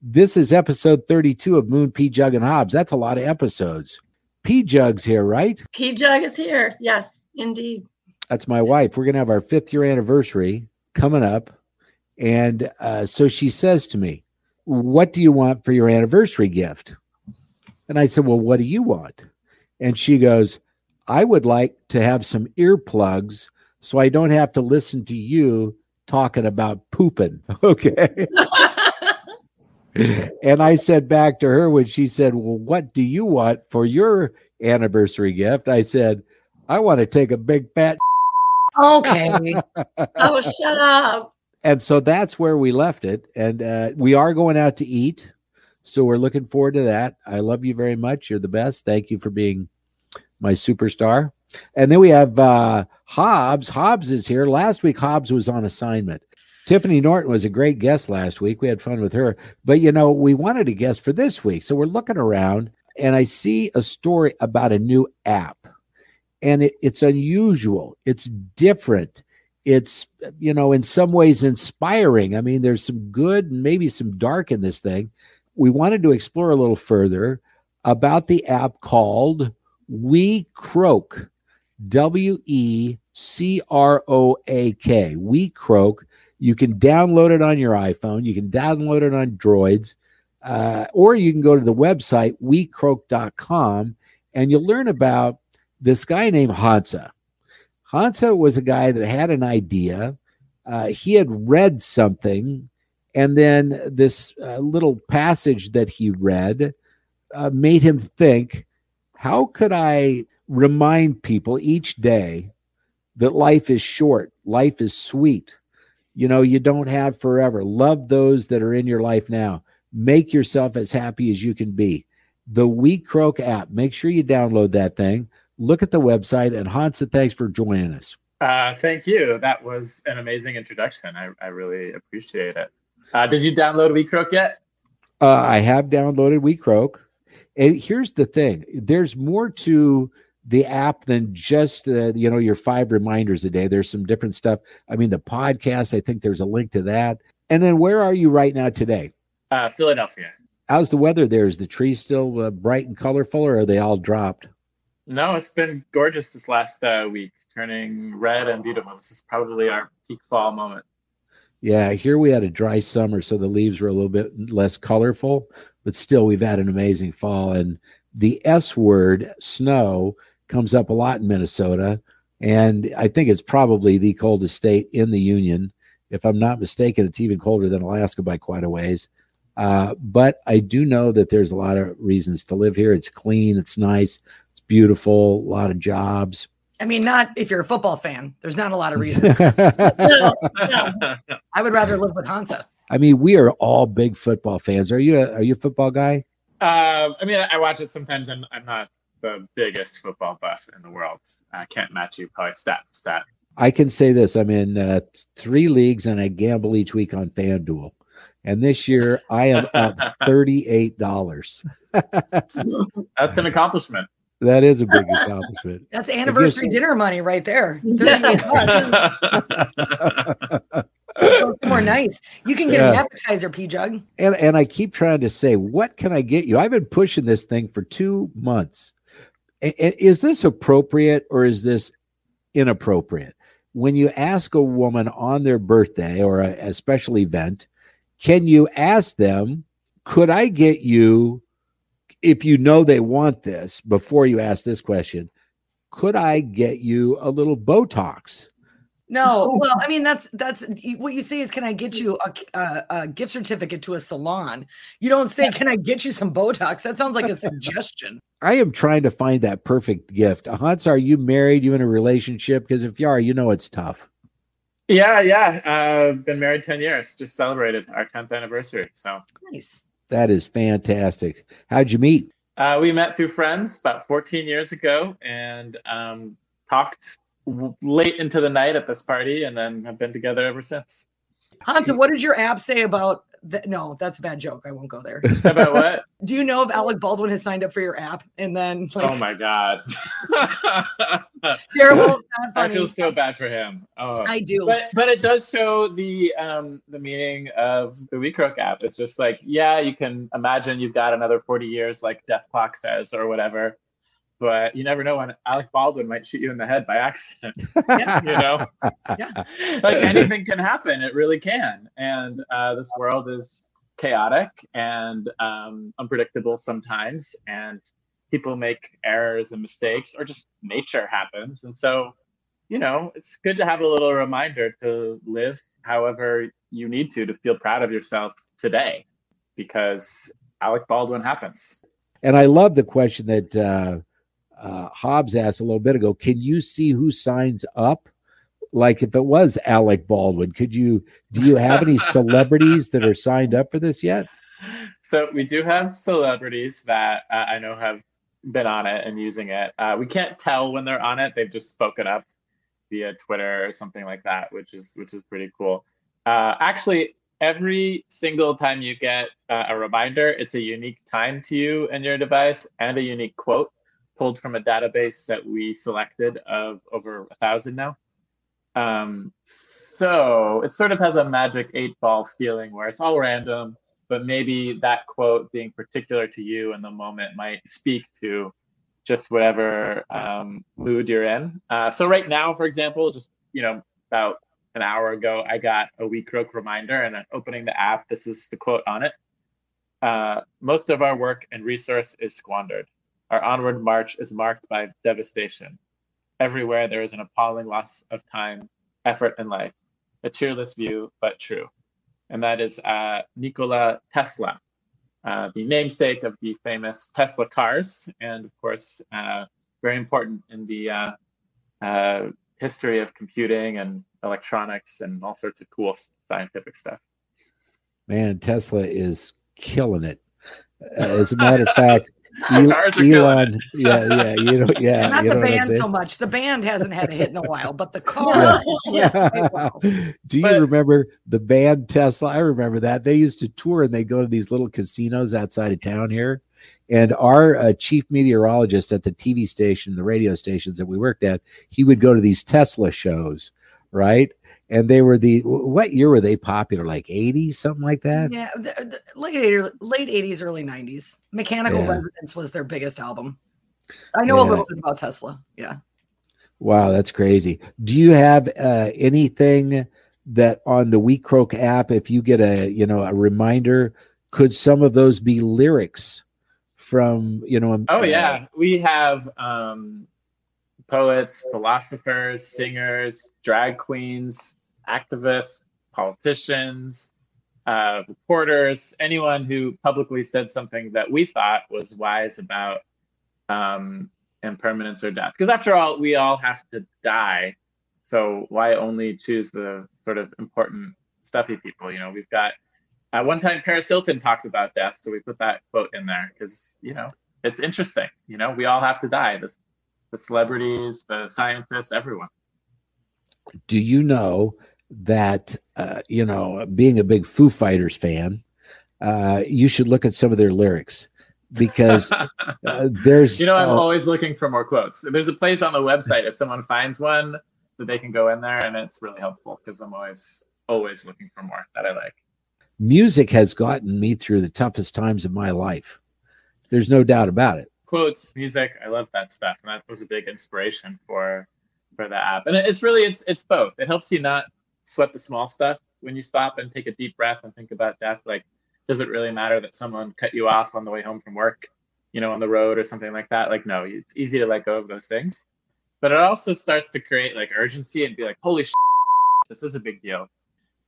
This is episode 32 of Moon P Jug and Hobbs. That's a lot of episodes. P Jug's here, right? P Jug is here. Yes, indeed. That's my wife. We're going to have our fifth year anniversary coming up. And uh, so she says to me, What do you want for your anniversary gift? And I said, Well, what do you want? And she goes, I would like to have some earplugs so I don't have to listen to you talking about pooping. Okay. and I said back to her when she said, Well, what do you want for your anniversary gift? I said, I want to take a big fat. Okay. oh, shut up. And so that's where we left it. And uh, we are going out to eat. So we're looking forward to that. I love you very much. You're the best. Thank you for being my superstar. And then we have uh, Hobbs. Hobbs is here. Last week, Hobbs was on assignment. Tiffany Norton was a great guest last week. We had fun with her. But, you know, we wanted a guest for this week. So we're looking around and I see a story about a new app. And it, it's unusual, it's different. It's, you know, in some ways inspiring. I mean, there's some good and maybe some dark in this thing. We wanted to explore a little further about the app called We Croak, W E C R O A K. We Croak. You can download it on your iPhone. You can download it on Droids, uh, or you can go to the website wecroak.com and you'll learn about this guy named Hansa. Hansa was a guy that had an idea. Uh, he had read something, and then this uh, little passage that he read uh, made him think how could I remind people each day that life is short, life is sweet, you know, you don't have forever. Love those that are in your life now. Make yourself as happy as you can be. The We Croak app, make sure you download that thing. Look at the website. And Hansa, thanks for joining us. Uh, thank you. That was an amazing introduction. I, I really appreciate it. Uh, did you download We Croak yet? Uh, I have downloaded We Croak. And here's the thing there's more to the app than just uh, you know your five reminders a day. There's some different stuff. I mean the podcast i think there's a link to that. And then where are you right now today? Uh, philadelphia. How's the weather there? Is the trees still uh, bright and colorful or are they all dropped? No it's been gorgeous this last uh, week turning red and beautiful. This is probably our peak fall moment. Yeah here we had a dry summer so the leaves were a little bit less colorful but still we've had an amazing fall. And the s word snow comes up a lot in Minnesota. And I think it's probably the coldest state in the union. If I'm not mistaken, it's even colder than Alaska by quite a ways. Uh, but I do know that there's a lot of reasons to live here. It's clean, it's nice, it's beautiful, a lot of jobs. I mean, not if you're a football fan. There's not a lot of reasons. no, no. I would rather live with Hansa. I mean, we are all big football fans. Are you a, are you a football guy? Uh, I mean, I watch it sometimes. I'm, I'm not the biggest football buff in the world. I can't match you probably stat for stat. I can say this: I'm in uh, three leagues, and I gamble each week on FanDuel. And this year, I am up thirty-eight dollars. That's an accomplishment. That is a big accomplishment. That's anniversary gives... dinner money right there. more nice. You can get yeah. an appetizer, P Jug. And and I keep trying to say, what can I get you? I've been pushing this thing for two months. Is this appropriate or is this inappropriate? When you ask a woman on their birthday or a, a special event, can you ask them, could I get you, if you know they want this before you ask this question, could I get you a little Botox? No, oh. well, I mean that's that's what you say is can I get you a, a, a gift certificate to a salon? You don't say can I get you some Botox? That sounds like a suggestion. I am trying to find that perfect gift. Hans, are you married? You in a relationship? Because if you are, you know it's tough. Yeah, yeah. Uh, been married ten years. Just celebrated our tenth anniversary. So nice. That is fantastic. How'd you meet? Uh, we met through friends about 14 years ago, and um, talked late into the night at this party, and then have been together ever since. Hansa, what did your app say about that? No, that's a bad joke. I won't go there. about what? Do you know if Alec Baldwin has signed up for your app? And then, like, oh my god, terrible. I feel so bad for him. Oh. I do, but but it does show the um the meaning of the WeCroak app. It's just like, yeah, you can imagine you've got another forty years, like Dethklok says, or whatever but you never know when Alec Baldwin might shoot you in the head by accident. Yeah. you know, yeah. like anything can happen. It really can. And uh, this world is chaotic and um, unpredictable sometimes, and people make errors and mistakes, or just nature happens. And so, you know, it's good to have a little reminder to live however you need to to feel proud of yourself today, because Alec Baldwin happens. And I love the question that. Uh uh, Hobbs asked a little bit ago, can you see who signs up? Like if it was Alec Baldwin, could you do you have any celebrities that are signed up for this yet? So we do have celebrities that uh, I know have been on it and using it. Uh, we can't tell when they're on it; they've just spoken up via Twitter or something like that, which is which is pretty cool. Uh, actually, every single time you get uh, a reminder, it's a unique time to you and your device and a unique quote pulled from a database that we selected of over a thousand now. Um, so it sort of has a magic eight ball feeling where it's all random, but maybe that quote being particular to you in the moment might speak to just whatever um, mood you're in. Uh, so right now, for example, just you know about an hour ago, I got a WeCroak reminder, and opening the app, this is the quote on it. Uh, most of our work and resource is squandered. Our onward march is marked by devastation. Everywhere there is an appalling loss of time, effort, and life. A cheerless view, but true. And that is uh, Nikola Tesla, uh, the namesake of the famous Tesla cars, and of course, uh, very important in the uh, uh, history of computing and electronics and all sorts of cool scientific stuff. Man, Tesla is killing it. As a matter of fact, Elon, yeah, yeah, you know, yeah. Not you the know band so much. The band hasn't had a hit in a while, but the car. Yeah. yeah. Do you but, remember the band Tesla? I remember that they used to tour and they go to these little casinos outside of town here. And our uh, chief meteorologist at the TV station, the radio stations that we worked at, he would go to these Tesla shows, right? And they were the what year were they popular? Like 80s something like that? Yeah the, the late 80s late 80s early 90s mechanical yeah. resonance was their biggest album. I know yeah. a little bit about tesla yeah. Wow that's crazy. Do you have uh, anything that on the wheat WeCroak app if you get a you know a reminder could some of those be lyrics from you know oh uh, yeah. We have um poets, philosophers, singers, drag queens, activists, politicians, uh, reporters, anyone who publicly said something that we thought was wise about um, impermanence or death. Because after all, we all have to die. So why only choose the sort of important, stuffy people? You know, we've got at one time Paris Hilton talked about death, so we put that quote in there because you know it's interesting. You know, we all have to die. The, the celebrities, the scientists, everyone. Do you know that uh, you know, being a big Foo Fighters fan, uh, you should look at some of their lyrics because uh, there's. You know, I'm always looking for more quotes. There's a place on the website if someone finds one that they can go in there, and it's really helpful because I'm always always looking for more that I like. Music has gotten me through the toughest times of my life. There's no doubt about it. Quotes, music, I love that stuff, and that was a big inspiration for for the app. And it's really it's it's both. It helps you not sweat the small stuff when you stop and take a deep breath and think about death, like, does it really matter that someone cut you off on the way home from work, you know, on the road or something like that? Like, no, it's easy to let go of those things. But it also starts to create like urgency and be like, holy shit, this is a big deal.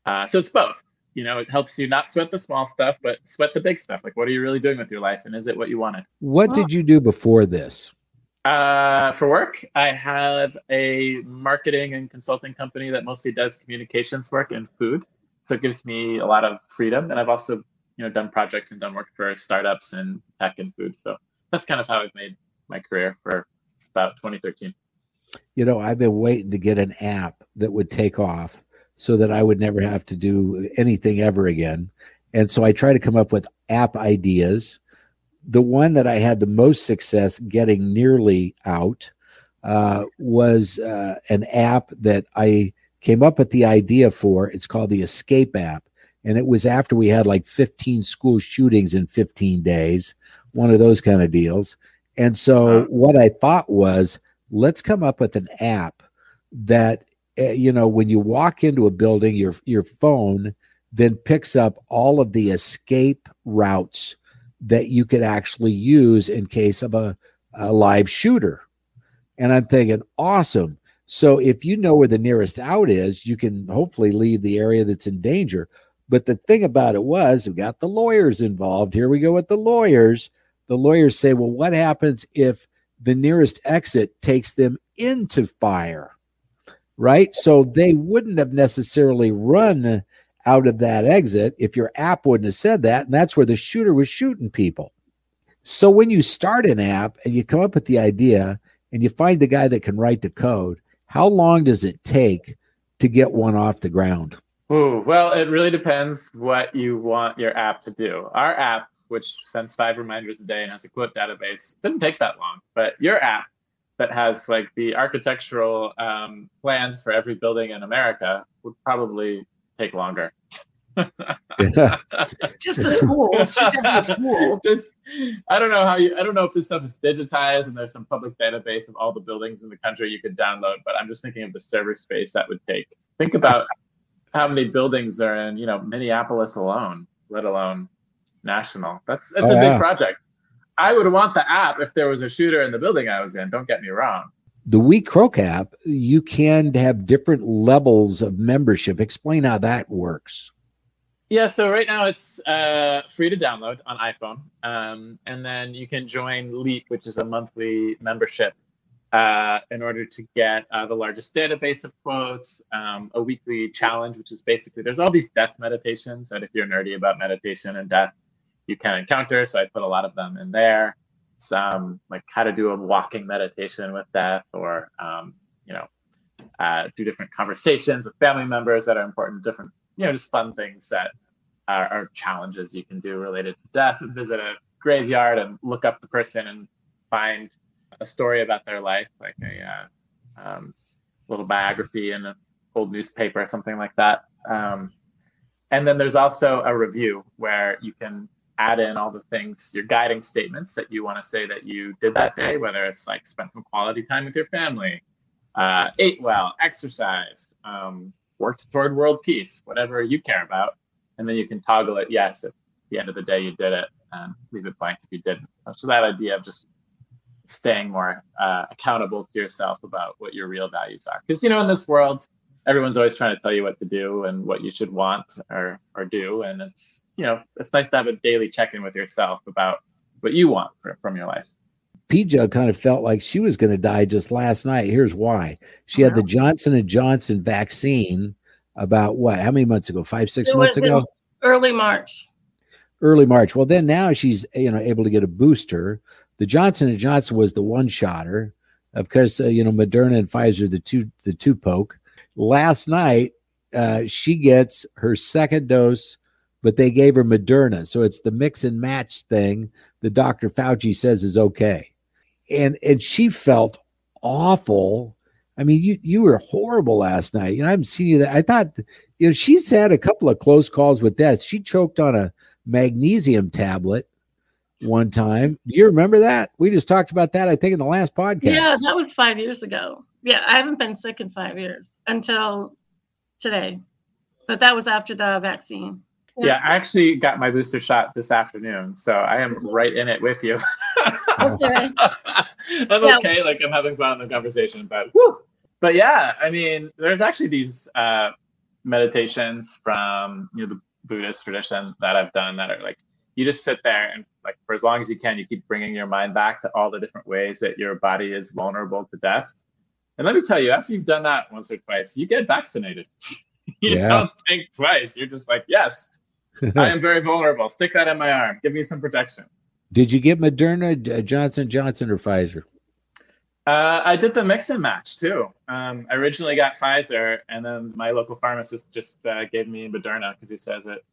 Uh, so it's both. You know, it helps you not sweat the small stuff, but sweat the big stuff. Like, what are you really doing with your life, and is it what you wanted? What did you do before this? Uh, for work, I have a marketing and consulting company that mostly does communications work and food. So it gives me a lot of freedom. And I've also, you know, done projects and done work for startups and tech and food. So that's kind of how I've made my career for about 2013. You know, I've been waiting to get an app that would take off so that I would never have to do anything ever again. And so I try to come up with app ideas the one that I had the most success getting nearly out uh, was uh, an app that I came up with the idea for. It's called the Escape app. And it was after we had like 15 school shootings in 15 days, one of those kind of deals. And so what I thought was let's come up with an app that, uh, you know, when you walk into a building, your, your phone then picks up all of the escape routes that you could actually use in case of a, a live shooter. And I'm thinking, awesome. So if you know where the nearest out is, you can hopefully leave the area that's in danger. But the thing about it was, we got the lawyers involved. Here we go with the lawyers. The lawyers say, well, what happens if the nearest exit takes them into fire? Right. So they wouldn't have necessarily run out of that exit if your app wouldn't have said that. And that's where the shooter was shooting people. So when you start an app and you come up with the idea and you find the guy that can write the code, how long does it take to get one off the ground? Ooh, well, it really depends what you want your app to do. Our app, which sends five reminders a day and has a quote database, didn't take that long. But your app that has like the architectural um, plans for every building in America would probably take longer. just the schools, just every school. Just, I don't know how you. I don't know if this stuff is digitized and there's some public database of all the buildings in the country you could download. But I'm just thinking of the server space that would take. Think about how many buildings are in, you know, Minneapolis alone, let alone national. That's that's oh, a big yeah. project. I would want the app if there was a shooter in the building I was in. Don't get me wrong the We Croak app, you can have different levels of membership. Explain how that works. Yeah, so right now it's uh, free to download on iPhone, um, and then you can join Leap, which is a monthly membership, uh, in order to get uh, the largest database of quotes, um, a weekly challenge, which is basically there's all these death meditations that if you're nerdy about meditation and death, you can encounter. So I put a lot of them in there some like how to do a walking meditation with death or um, you know uh, do different conversations with family members that are important different you know just fun things that are, are, challenges you can do related to death. Visit a graveyard and look up the person and find a story about their life like a uh, um, little biography in an old newspaper or something like that. Um, and then there's also a review where you can add in all the things, your guiding statements that you want to say that you did that day, whether it's like spent some quality time with your family, uh, ate well, exercise, um, worked toward world peace, whatever you care about. And then you can toggle it yes if at the end of the day you did it and leave it blank if you didn't. So that idea of just staying more uh, accountable to yourself about what your real values are. Because, you know, in this world, everyone's always trying to tell you what to do and what you should want or, or do. And it's, you know, it's nice to have a daily check in with yourself about what you want for, from your life. PJ kind of felt like she was going to die just last night. Here's why: she had the Johnson and Johnson vaccine about what? How many months ago? Five, six it months ago. Early March. Early March. Well, then now she's you know able to get a booster. The Johnson and Johnson was the one shotter. Of course, uh, you know Moderna and Pfizer the two the two poke. Last night, uh, she gets her second dose but they gave her Moderna. So it's the mix and match thing that Dr. Fauci says is okay. And and she felt awful. I mean, you you were horrible last night. You know, I haven't seen you that. I thought, you know, she's had a couple of close calls with death. She choked on a magnesium tablet one time. Do you remember that? We just talked about that, I think, in the last podcast. Yeah, that was five years ago. Yeah, I haven't been sick in five years until today but that was after the vaccine. Yeah, I actually got my booster shot this afternoon, so I am right in it with you. Okay. I'm Yeah. okay. Like I'm having fun in the conversation, but whew. but yeah, I mean, there's actually these uh, meditations from you know the Buddhist tradition that I've done that are like you just sit there and like for as long as you can, you keep bringing your mind back to all the different ways that your body is vulnerable to death. And let me tell you, after you've done that once or twice, you get vaccinated. you Yeah. don't think twice. You're just like, yes, I am very vulnerable. Stick that in my arm. Give me some protection. Did you get Moderna, uh, Johnson Johnson, or Pfizer? Uh, I did the mix and match too. Um, I originally got Pfizer, and then my local pharmacist just uh, gave me Moderna because he says it.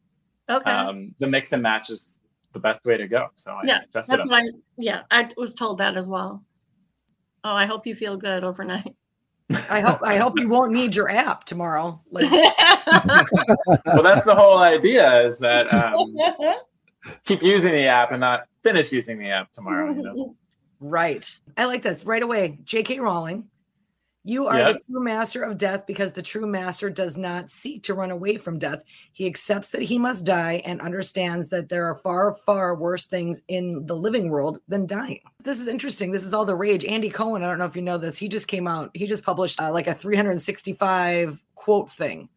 Okay. Um, the mix and match is the best way to go. So I Yeah, That's up. what I, yeah, I was told that as well. Oh, I hope you feel good overnight. I hope I hope you won't need your app tomorrow. Like well, that's the whole idea is that um, keep using the app and not finish using the app tomorrow. You know? Right. I like this right away. J.K. Rowling, you are Yeah. the true master of death because the true master does not seek to run away from death. He accepts that he must die and understands that there are far, far worse things in the living world than dying. This is interesting. This is all the rage. Andy Cohen, I don't know if you know this, he just came out, he just published uh, like a 365 quote thing.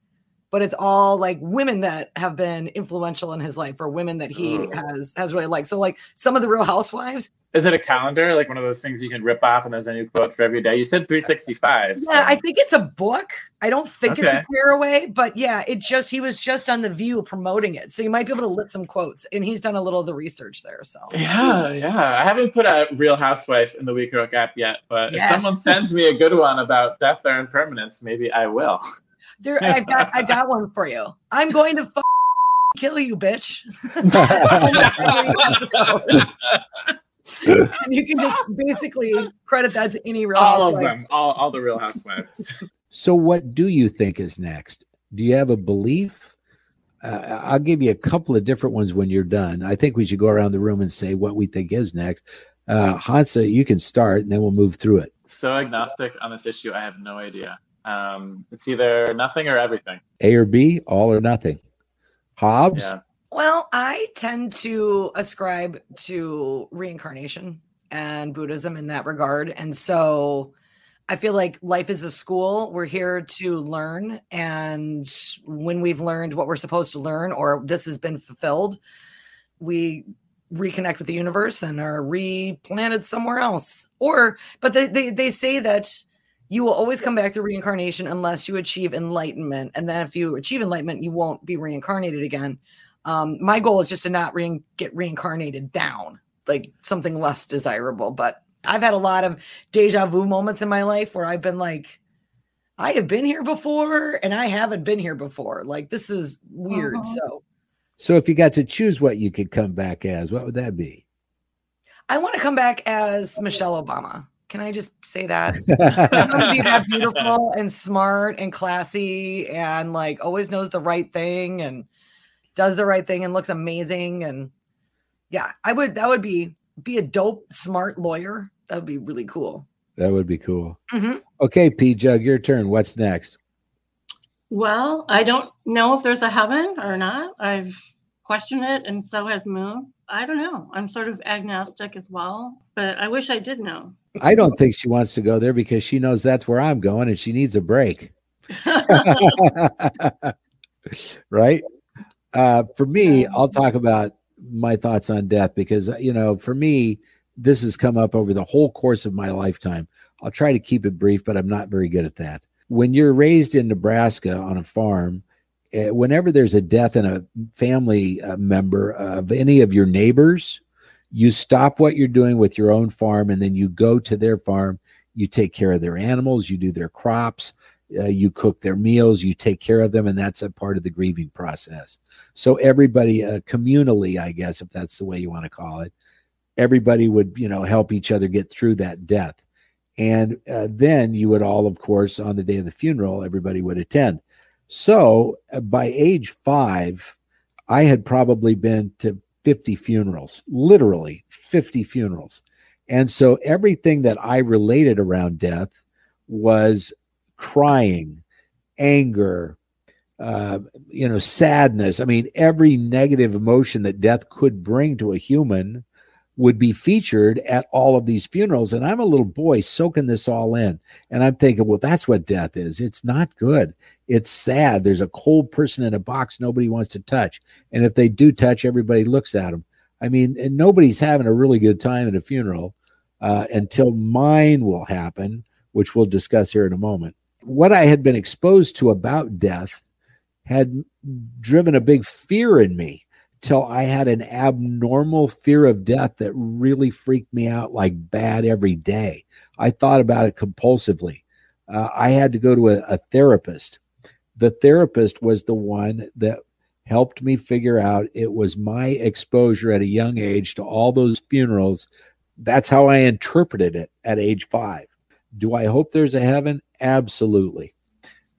But it's all like women that have been influential in his life, or women that he Oh. has has really liked. So, like some of the Real Housewives, Is it a calendar, like one of those things you can rip off and there's a new quote for every day? You said 365. so- Yeah, I think it's a book. I don't think it's Okay. a tearaway, but yeah, it just he was just on the View promoting it, so you might be able to lift some quotes, and he's done a little of the research there. So Yeah, yeah. I haven't put a Real Housewife in the WeCroak app yet, but Yes. if someone sends me a good one about death or impermanence, maybe I will. There, I've got I got one for you. I'm going to f- kill you, bitch. and you can just basically credit that to any real all of housewife. them, all, all the Real Housewives. So, what do you think is next? Do you have a belief? Uh, I'll give you a couple of different ones when you're done. I think we should go around the room and say what we think is next. Uh, Hansa, you can start, and then we'll move through it. so agnostic on this issue, I have no idea. Um, it's either nothing or everything. A or B, all or nothing. Hobbs, Yeah. Well, I tend to ascribe to reincarnation and Buddhism in that regard. And so I feel like life is a school. We're here to learn. And when we've learned what we're supposed to learn or this has been fulfilled, we reconnect with the universe and are replanted somewhere else. Or, but they, they, they say that you will always come back to reincarnation unless you achieve enlightenment. And then if you achieve enlightenment, you won't be reincarnated again. Um, my goal is just to not re- get reincarnated down, like something less desirable. But I've had a lot of deja vu moments in my life where I've been like, I have been here before and I haven't been here before. Like, this is weird. Uh-huh. So So, if you got to choose what you could come back as, what would that be? I want to come back as Michelle Obama. Can I just say that? I want to be that beautiful and smart and classy and like always knows the right thing and does the right thing and looks amazing. And yeah, I would, that would be, be a dope, smart lawyer. That would be really cool. that would be cool. Mhm. Okay, P Jug, your turn. What's next? Well, I don't know if there's a heaven or not. I've questioned it, and so has Moon. I don't know. I'm sort of agnostic as well, but I wish I did know. I don't think she wants to go there because she knows that's where I'm going and she needs a break. right? Uh, for me, I'll talk about my thoughts on death because, uh, you know, for me, this has come up over the whole course of my lifetime. I'll try to keep it brief, but I'm not very good at that. When you're raised in Nebraska on a farm, whenever there's a death in a family uh, member of any of your neighbors, you stop what you're doing with your own farm and then you go to their farm. You take care of their animals, you do their crops, uh, you cook their meals, you take care of them, and that's a part of the grieving process. So everybody, uh, communally, I guess, if that's the way you want to call it, everybody would, you know, help each other get through that death. And uh, then you would all, of course, on the day of the funeral, everybody would attend. So uh, by age five, I had probably been to 50 funerals, literally 50 funerals. And so everything that I related around death was crying, anger, uh, you know, sadness. I mean, every negative emotion that death could bring to a human would be featured at all of these funerals. And I'm a little boy soaking this all in. And I'm thinking, well, that's what death is. It's not good. It's sad. There's a cold person in a box nobody wants to touch. And if they do touch, everybody looks at them. I mean, and nobody's having a really good time at a funeral uh, until mine will happen, which we'll discuss here in a moment. What I had been exposed to about death had driven a big fear in me till I had an abnormal fear of death that really freaked me out like bad every day. I thought about it compulsively. Uh, I had to go to a, a therapist. The therapist was the one that helped me figure out it was my exposure at a young age to all those funerals. That's how I interpreted it at age five. Do I hope there's a heaven? Absolutely.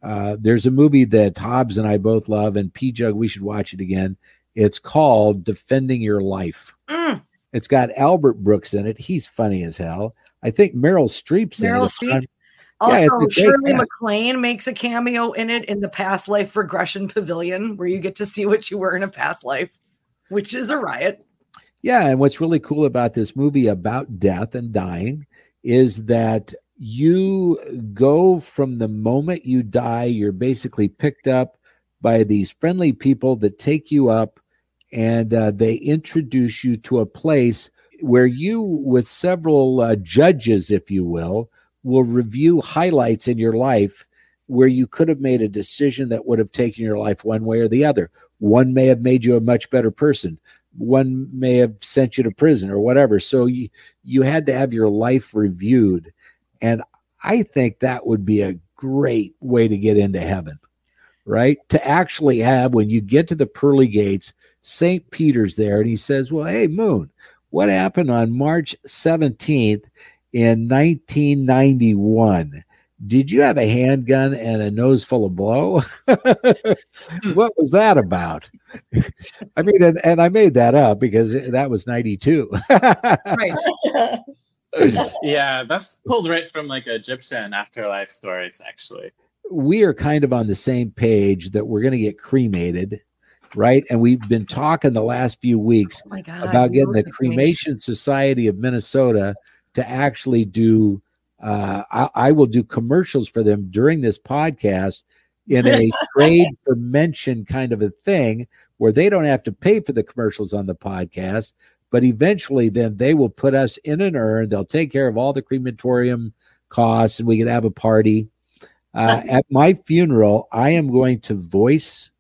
Uh, there's a movie that Hobbs and I both love, and P Jug, we should watch it again. It's called Defending Your Life. Mm. It's got Albert Brooks in it. He's funny as hell. I think Meryl Streep's Meryl in it. Streep. Also, Yeah, it's Shirley. MacLaine makes a cameo in it in the past life regression pavilion, where you get to see what you were in a past life, which is a riot. Yeah, and what's really cool about this movie about death and dying is that you go from the moment you die, you're basically picked up by these friendly people that take you up and uh, they introduce you to a place where you, with several uh, judges, if you will, will review highlights in your life where you could have made a decision that would have taken your life one way or the other. One may have made you a much better person. One may have sent you to prison or whatever. So you, you had to have your life reviewed. And I think that would be a great way to get into heaven, right? To actually have, when you get to the pearly gates, St. Peter's there, and he says, Well, hey, Moon, what happened on March 17th in 1991? Did you have a handgun and a nose full of blow? Hmm. what was that about? I mean, and, and I made that up because that was 92. Right. yeah, that's pulled right from like Egyptian afterlife stories, actually. we are kind of on the same page that we're going to get cremated, right? And we've been talking the last few weeks Oh about getting the cremation. Cremation Society of Minnesota to actually do. Uh, I, I will do commercials for them during this podcast in a trade for mention kind of a thing where they don't have to pay for the commercials on the podcast, but eventually then they will put us in an urn. They'll take care of all the crematorium costs and we can have a party. Uh, at my funeral, I am going to voice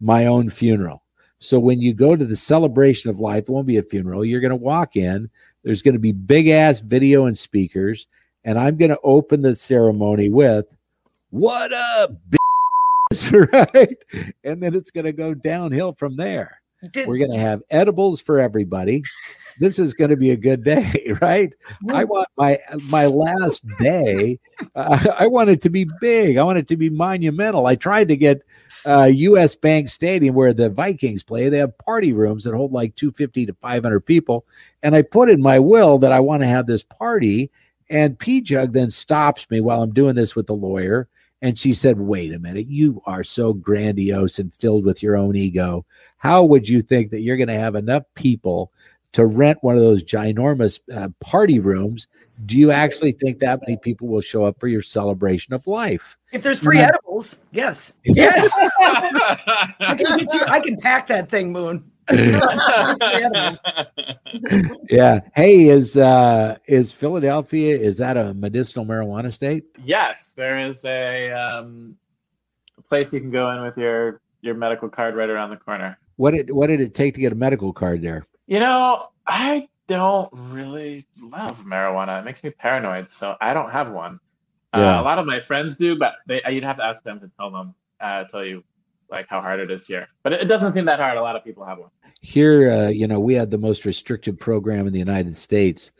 my own funeral. So when you go to the celebration of life, it won't be a funeral. You're going to walk in. There's going to be big ass video and speakers, and I'm going to open the ceremony with "What up, bitch?" right? And then it's going to go downhill from there. Did, We're going to have edibles for everybody. This is going to be a good day, right? I want my my last day. Uh, I want it to be big. I want it to be monumental. I tried to get uh, U.S. Bank Stadium where the Vikings play. They have party rooms that hold like 250 to 500 people, and I put in my will that I want to have this party. And P Jug then stops me while I'm doing this with the lawyer, and she said, "Wait a minute. You are so grandiose and filled with your own ego. How would you think that you're going to have enough people?" To rent one of those ginormous uh, party rooms, do you actually think that many people will show up for your celebration of life? if there's free Yeah. edibles, yes. I can, get you, I can pack that thing, Moon. Yeah. Hey, is uh is Philadelphia is that a medicinal marijuana state? yes, there is a um, place you can go in with your your medical card right around the corner. What did what did it take to get a medical card there? You know, I don't really love marijuana. It makes me paranoid, so I don't have one. Yeah. Uh, a lot of my friends do, but they you'd have to ask them to tell them uh, tell you like how hard it is here. But it, it doesn't seem that hard. A lot of people have one. Here, uh, you know, we had the most restrictive program in the United States,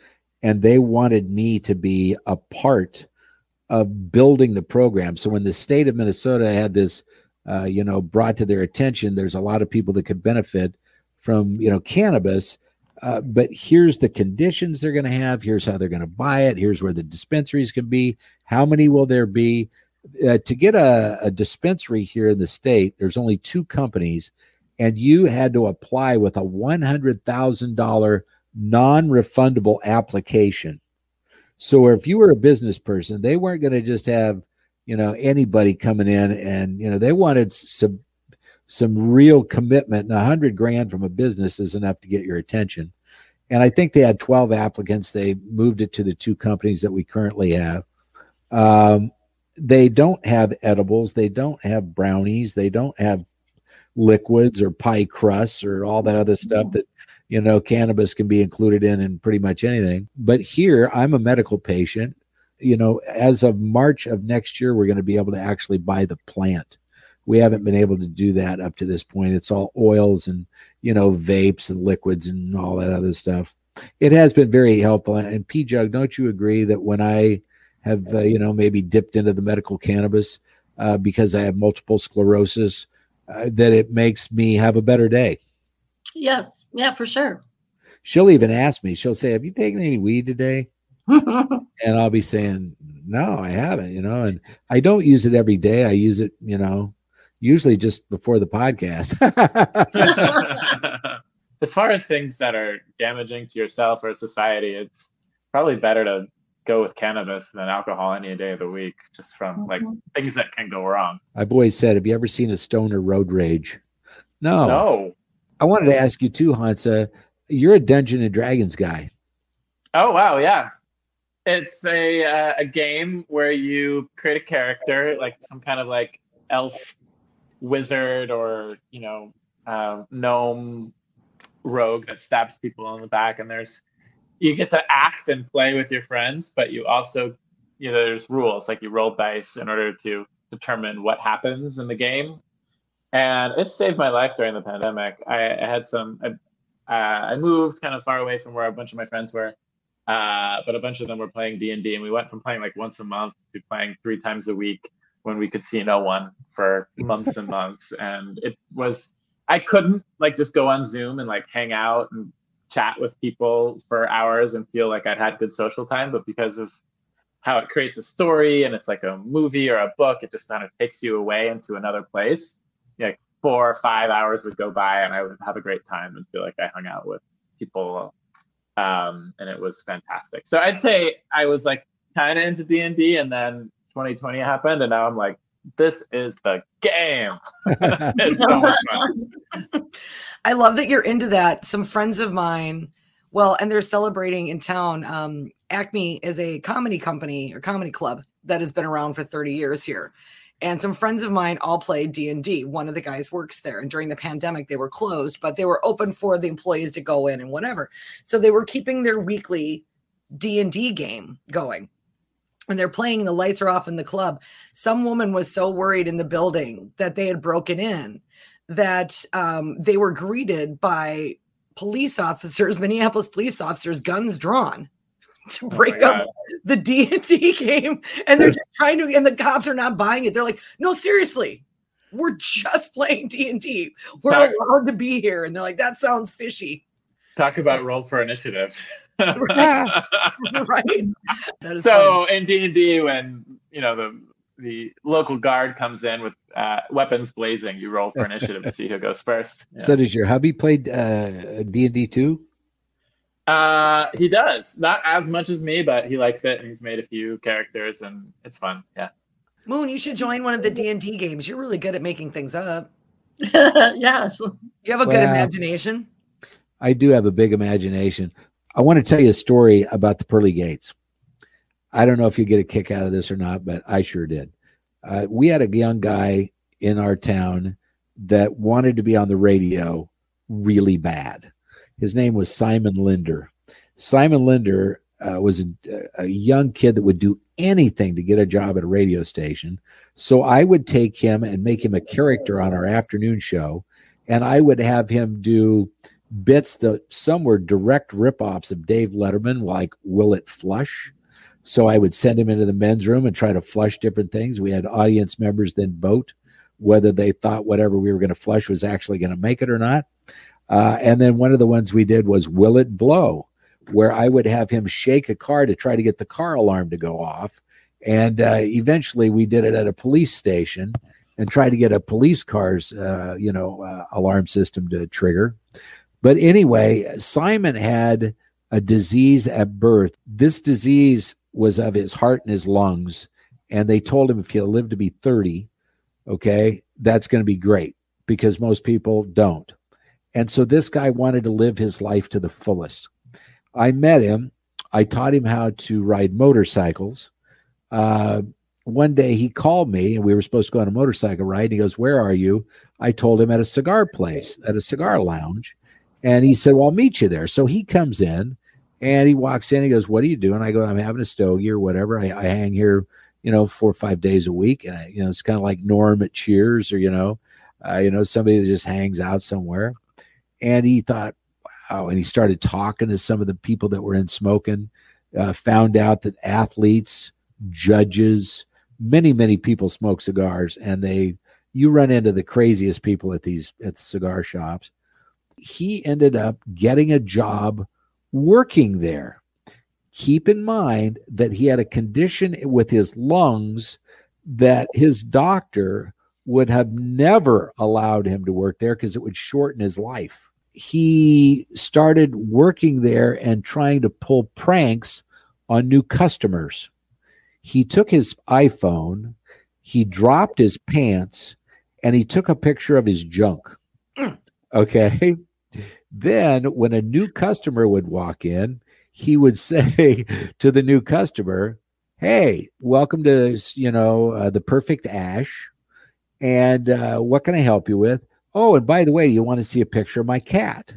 and they wanted me to be a part of building the program. So when the state of Minnesota had this, uh, you know, brought to their attention, there's a lot of people that could benefit from, you know, cannabis. Uh, but here's the conditions they're going to have. Here's how they're going to buy it. Here's where the dispensaries can be. How many will there be? uh, to get a, a dispensary here in the state, there's only two companies, and you had to apply with a one hundred thousand dollar non-refundable application. So if you were a business person, they weren't going to just have you know anybody coming in, and you know they wanted some some real commitment. And a hundred grand from a business is enough to get your attention. And I think they had 12 applicants. They moved it to the two companies that we currently have. Um, they don't have edibles. They don't have brownies. They don't have liquids or pie crusts or all that other stuff that you know cannabis can be included in in pretty much anything. But here, I'm a medical patient. You know, as of March of next year, we're going to be able to actually buy the plant. We haven't been able to do that up to this point. It's all oils and you know vapes and liquids and all that other stuff. It has been very helpful. And P Jug, don't you agree that when I have uh, you know maybe dipped into the medical cannabis uh, because I have multiple sclerosis, uh, that it makes me have a better day. Yes, yeah, for sure. She'll even ask me. She'll say, "Have you taken any weed today?" and I'll be saying, "No, I haven't." You know, and I don't use it every day. I use it, you know, usually just before the podcast. as far as things that are damaging to yourself or society, it's probably better to go with cannabis than alcohol any day of the week, just from like Mm-hmm. things that can go wrong. I've always said, have you ever seen a stoner road rage? No. No. I wanted to ask you too, Hansa. You're a Dungeon and Dragons guy. Oh wow, yeah. It's a uh, a game where you create a character, like some kind of like elf wizard or you know uh, gnome rogue that stabs people in the back, and there's you get to act and play with your friends, but you also you know there's rules like you roll dice in order to determine what happens in the game, and it saved my life during the pandemic. I, I had some. I, uh, I moved kind of far away from where a bunch of my friends were, uh, but a bunch of them were playing D and D, and we went from playing like once a month to playing three times a week when we could see no one for months and months. And it was I couldn't like just go on Zoom and like hang out and chat with people for hours and feel like I'd had good social time, but because of how it creates a story and it's like a movie or a book, it just kind of takes you away into another place. Like four or five hours would go by and I would have a great time and feel like I hung out with people um, and it was fantastic. So I'd say I was like kind of into D and D, and then 2020 happened, and now I'm like, this is the game. it's so much fun. I love that you're into that. Some friends of mine, well, and they're celebrating in town. Um, Acme is a comedy company or comedy club that has been around for 30 years here. And some friends of mine all play D&D. One of the guys works there and during the pandemic they were closed, but they were open for the employees to go in and whatever. So they were keeping their weekly D&D game going. And they're playing the lights are off in the club. Some woman was so worried in the building that they had broken in that um, they were greeted by police officers, Minneapolis police officers, guns drawn to Oh break up God. the D&D game and they're just trying to and the cops are not buying it. They're like, "No, seriously. We're just playing D&D. We're Right. allowed to be here." And they're like, "That sounds fishy." Talk about roll for initiative. right? That is funny. so in D and D, when you know the the local guard comes in with uh, weapons blazing, you roll for initiative to see who goes first. Yeah. So does your hubby played uh, D and D too? Uh, he does not as much as me, but he likes it, and he's made a few characters, and it's fun. Yeah. Moon, you should join one of the D&D games. You're really good at making things up. yes. You have a good imagination. I do have a big imagination. I want to tell you a story about the pearly gates. I don't know if you get a kick out of this or not, but I sure did. Uh, we had a young guy in our town that wanted to be on the radio really bad. His name was Simon Linder. Simon Linder uh, was a, a young kid that would do anything to get a job at a radio station. So I would take him and make him a character on our afternoon show, and I would have him do bits that some were direct ripoffs of Dave Letterman, like Will It Flush? So I would send him into the men's room and try to flush different things. We had audience members then vote whether they thought whatever we were going to flush was actually going to make it or not. Uh, and then one of the ones we did was Will It Blow, where I would have him shake a car to try to get the car alarm to go off. And uh, eventually we did it at a police station and tried to get a police car's, uh, you know, uh, alarm system to trigger. But anyway, Simon had a disease at birth. This disease was of his heart and his lungs. And they told him if he'll live to be 30, okay, that's going to be great because most people don't. And so this guy wanted to live his life to the fullest. I met him. I taught him how to ride motorcycles. Uh, one day he called me and we were supposed to go on a motorcycle ride. And He goes, Where are you? I told him at a cigar place, at a cigar lounge. And he said, Well, I'll meet you there. So he comes in and he walks in. He goes, What are you doing? I go, I'm having a stogie or whatever. I, I hang here, you know, four or five days a week. And, I, you know, it's kind of like Norm at Cheers or, you know, uh, you know, somebody that just hangs out somewhere. And he thought, Wow. And he started talking to some of the people that were in smoking, uh, found out that athletes, judges, many, many people smoke cigars and they, you run into the craziest people at these at the cigar shops. He ended up getting a job working there. Keep in mind that he had a condition with his lungs that his doctor would have never allowed him to work there because it would shorten his life. He started working there and trying to pull pranks on new customers. He took his iPhone, he dropped his pants, and he took a picture of his junk. Mm. Okay. Then, when a new customer would walk in, he would say to the new customer, "Hey, welcome to you know uh, the Perfect Ash, and uh, what can I help you with? Oh, and by the way, you want to see a picture of my cat?"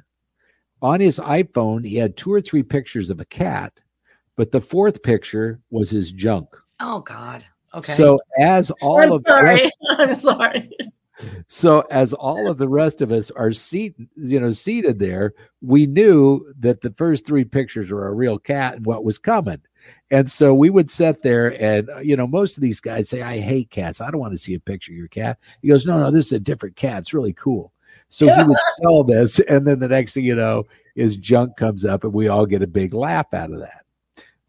On his iPhone, he had two or three pictures of a cat, but the fourth picture was his junk. Oh God. Okay. So as all I'm of sorry. I'm sorry. So as all of the rest of us are seated, you know, seated there, we knew that the first three pictures were a real cat and what was coming. And so we would sit there and uh, you know, most of these guys say, I hate cats. I don't want to see a picture of your cat. He goes, No, no, this is a different cat. It's really cool. So he would sell this, and then the next thing you know, is junk comes up, and we all get a big laugh out of that.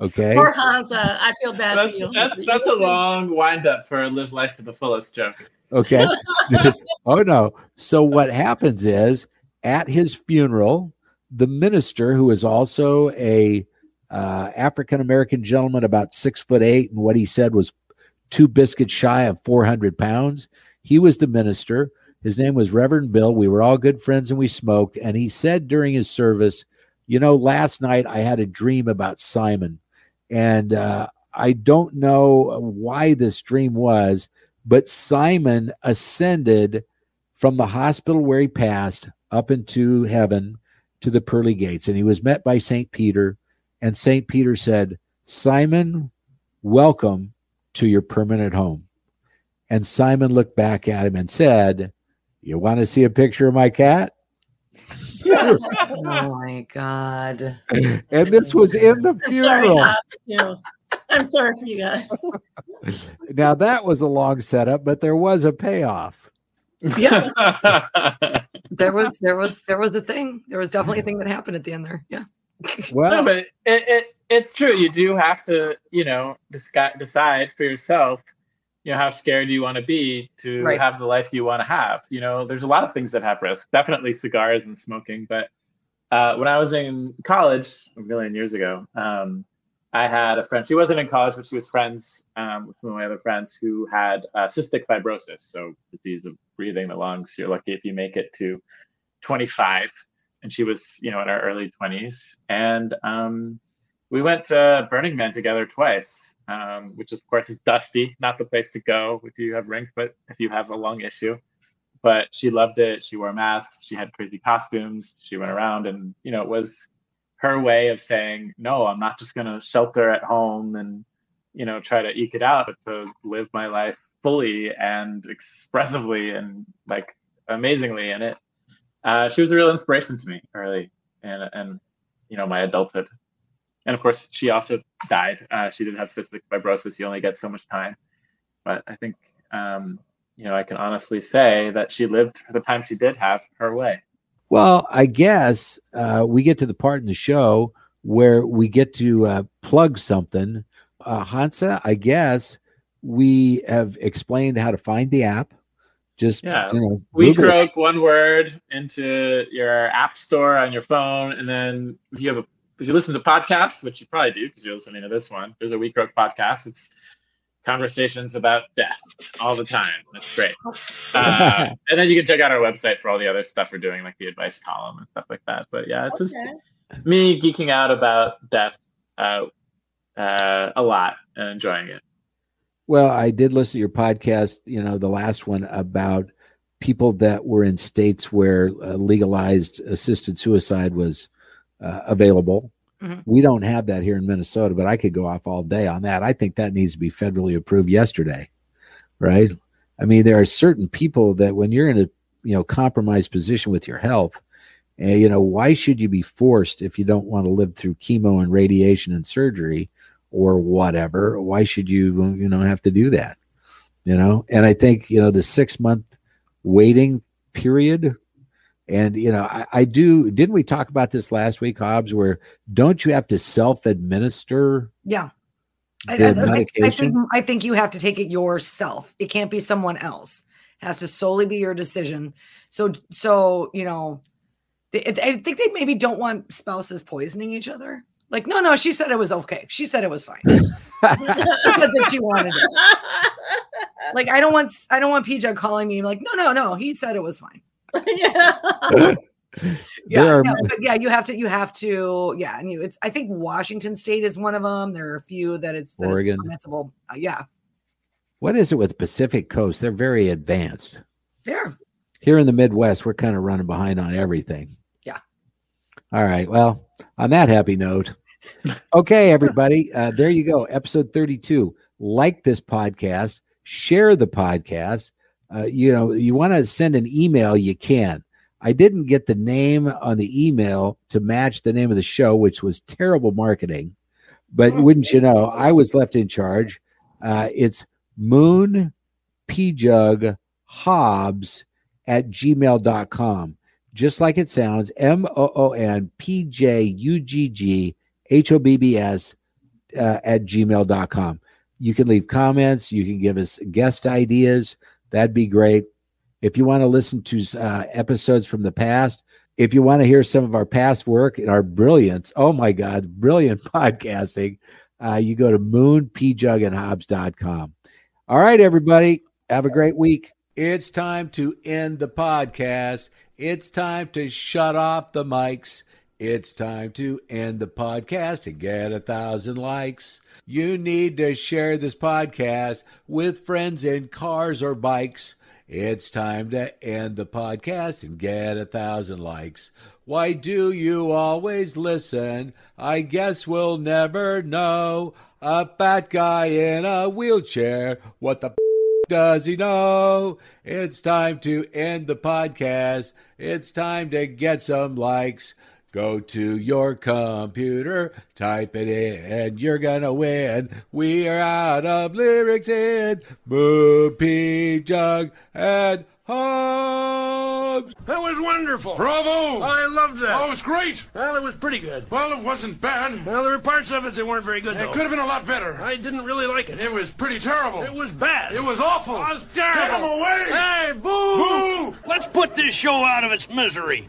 Okay. Poor Hansa. I feel bad That's for you. that's that's a long wind up for a live life to the fullest joke. Okay. oh no. So what happens is at his funeral, the minister, who is also a uh, African American gentleman, about six foot eight, and what he said was two biscuits shy of four hundred pounds. He was the minister. His name was Reverend Bill. We were all good friends, and we smoked. And he said during his service, "You know, last night I had a dream about Simon, and uh, I don't know why this dream was." But Simon ascended from the hospital where he passed up into heaven to the pearly gates. And he was met by St. Peter. And St. Peter said, Simon, welcome to your permanent home. And Simon looked back at him and said, You want to see a picture of my cat? oh my God. And this was in the I'm sorry, funeral. not to. I'm sorry for you guys. Now, that was a long setup, but there was a payoff. Yeah. There was there was there was a thing. There was definitely a thing that happened at the end there. Yeah. Well, no, but it, it it's true. You do have to, you know, disca- decide for yourself, you know, how scared you want to be to Right. have the life you want to have. You know, there's a lot of things that have risk. Definitely cigars and smoking. But uh, when I was in college a million years ago, um, I had a friend. She wasn't in college, but she was friends um, with some of my other friends who had uh, cystic fibrosis, so disease of breathing the lungs. You're lucky if you make it to 25 and she was you know in her early 20s and um, we went to burning man together twice um, which of course is dusty not the place to go if you have rings but if you have a lung issue. But she loved it. She wore masks. She had crazy costumes. She went around and you know it was her way of saying no i'm not just going to shelter at home and you know try to eke it out but to live my life fully and expressively and like amazingly in it. Uh, she was a real inspiration to me early and and you know my adulthood. And of course she also died. Uh, she did have cystic fibrosis. You only get so much time. But i think um, you know i can honestly say that she lived the time she did have her way Well, I guess uh, we get to the part in the show where we get to uh, plug something uh, Hansa, I guess we have explained how to find the app. Just Yeah. you know, WeCroak one word into your app store on your phone, and then if you have a if you listen to podcasts, which you probably do because you're listening to this one, there's a WeCroak podcast. It's conversations about death all the time. That's great. Uh, and then you can check out our website for all the other stuff we're doing, like the advice column and stuff like that. But yeah, it's just me geeking out about death uh, uh, a lot and enjoying it. Well, I did listen to your podcast, you know, the last one about people that were in states where uh, legalized assisted suicide was uh, available. Mhm. We don't have that here in Minnesota, but I could go off all day on that. I think that needs to be federally approved yesterday, right? I mean, there are certain people that when you're in a you know compromised position with your health, and you know why should you be forced if you don't want to live through chemo and radiation and surgery or whatever? Why should you you know have to do that? You know, and I think you know the six month waiting period. And you know, I, I do. Didn't we talk about this last week, Hobbs? Where don't you have to self administer Yeah. I, the I- I think, I, medication? think, I think you have to take it yourself. It can't be someone else. It has to solely be your decision. So, so you know, they, I think they maybe don't want spouses poisoning each other. Like, no, no, she said it was okay. She said it was fine. She said that she wanted it. Like, I don't want, I don't want PJ calling me like, no, no, no. He said it was fine. yeah. Yeah, are- no, but yeah, you have to, you have to, yeah. And you, it's, I think Washington State is one of them. There are a few that it's that Oregon. It's. Uh, yeah, What is it with Pacific Coast? They're very advanced. there. Here in the Midwest, we're kind of running behind on everything. Yeah. All right. Well, on that happy note, okay, everybody, uh, there you go. Episode 32. Like this podcast, share the podcast. Uh, you know, you want to send an email, you can. I didn't get the name on the email to match the name of the show, which was terrible marketing. But wouldn't you know, I was left in charge. Uh, it's Moon P Jug Hobbs at gmail.com. Just like it sounds, M O O N P J U G G H O B B S uh, at gmail.com. You can leave comments. You can give us guest ideas. That'd be great. If you want to listen to uh, episodes from the past, if you want to hear some of our past work and our brilliance, oh my God, brilliant podcasting, uh, you go to moonpjugandhobbs.com. All right, everybody, have a great week. It's time to end the podcast. It's time to shut off the mics. It's time to end the podcast and get a thousand likes. You need to share this podcast with friends in cars or bikes. It's time to end the podcast and get a thousand likes. Why do you always listen? I guess we'll never know. A fat guy in a wheelchair. What the does he know? It's time to end the podcast. It's time to get some likes. Go to your computer, type it in, and you're gonna win. We are out of lyrics in Moo P Jug and Hobbs. That was wonderful. Bravo! I loved that. Oh, it was great. Well, it was pretty good. Well, it wasn't bad. Well, there were parts of it that weren't very good, It though. could have been a lot better. I didn't really like it. It was pretty terrible. It was bad. It was awful. It was terrible. Get him away! Hey, boo! Boo! Let's put this show out of its misery.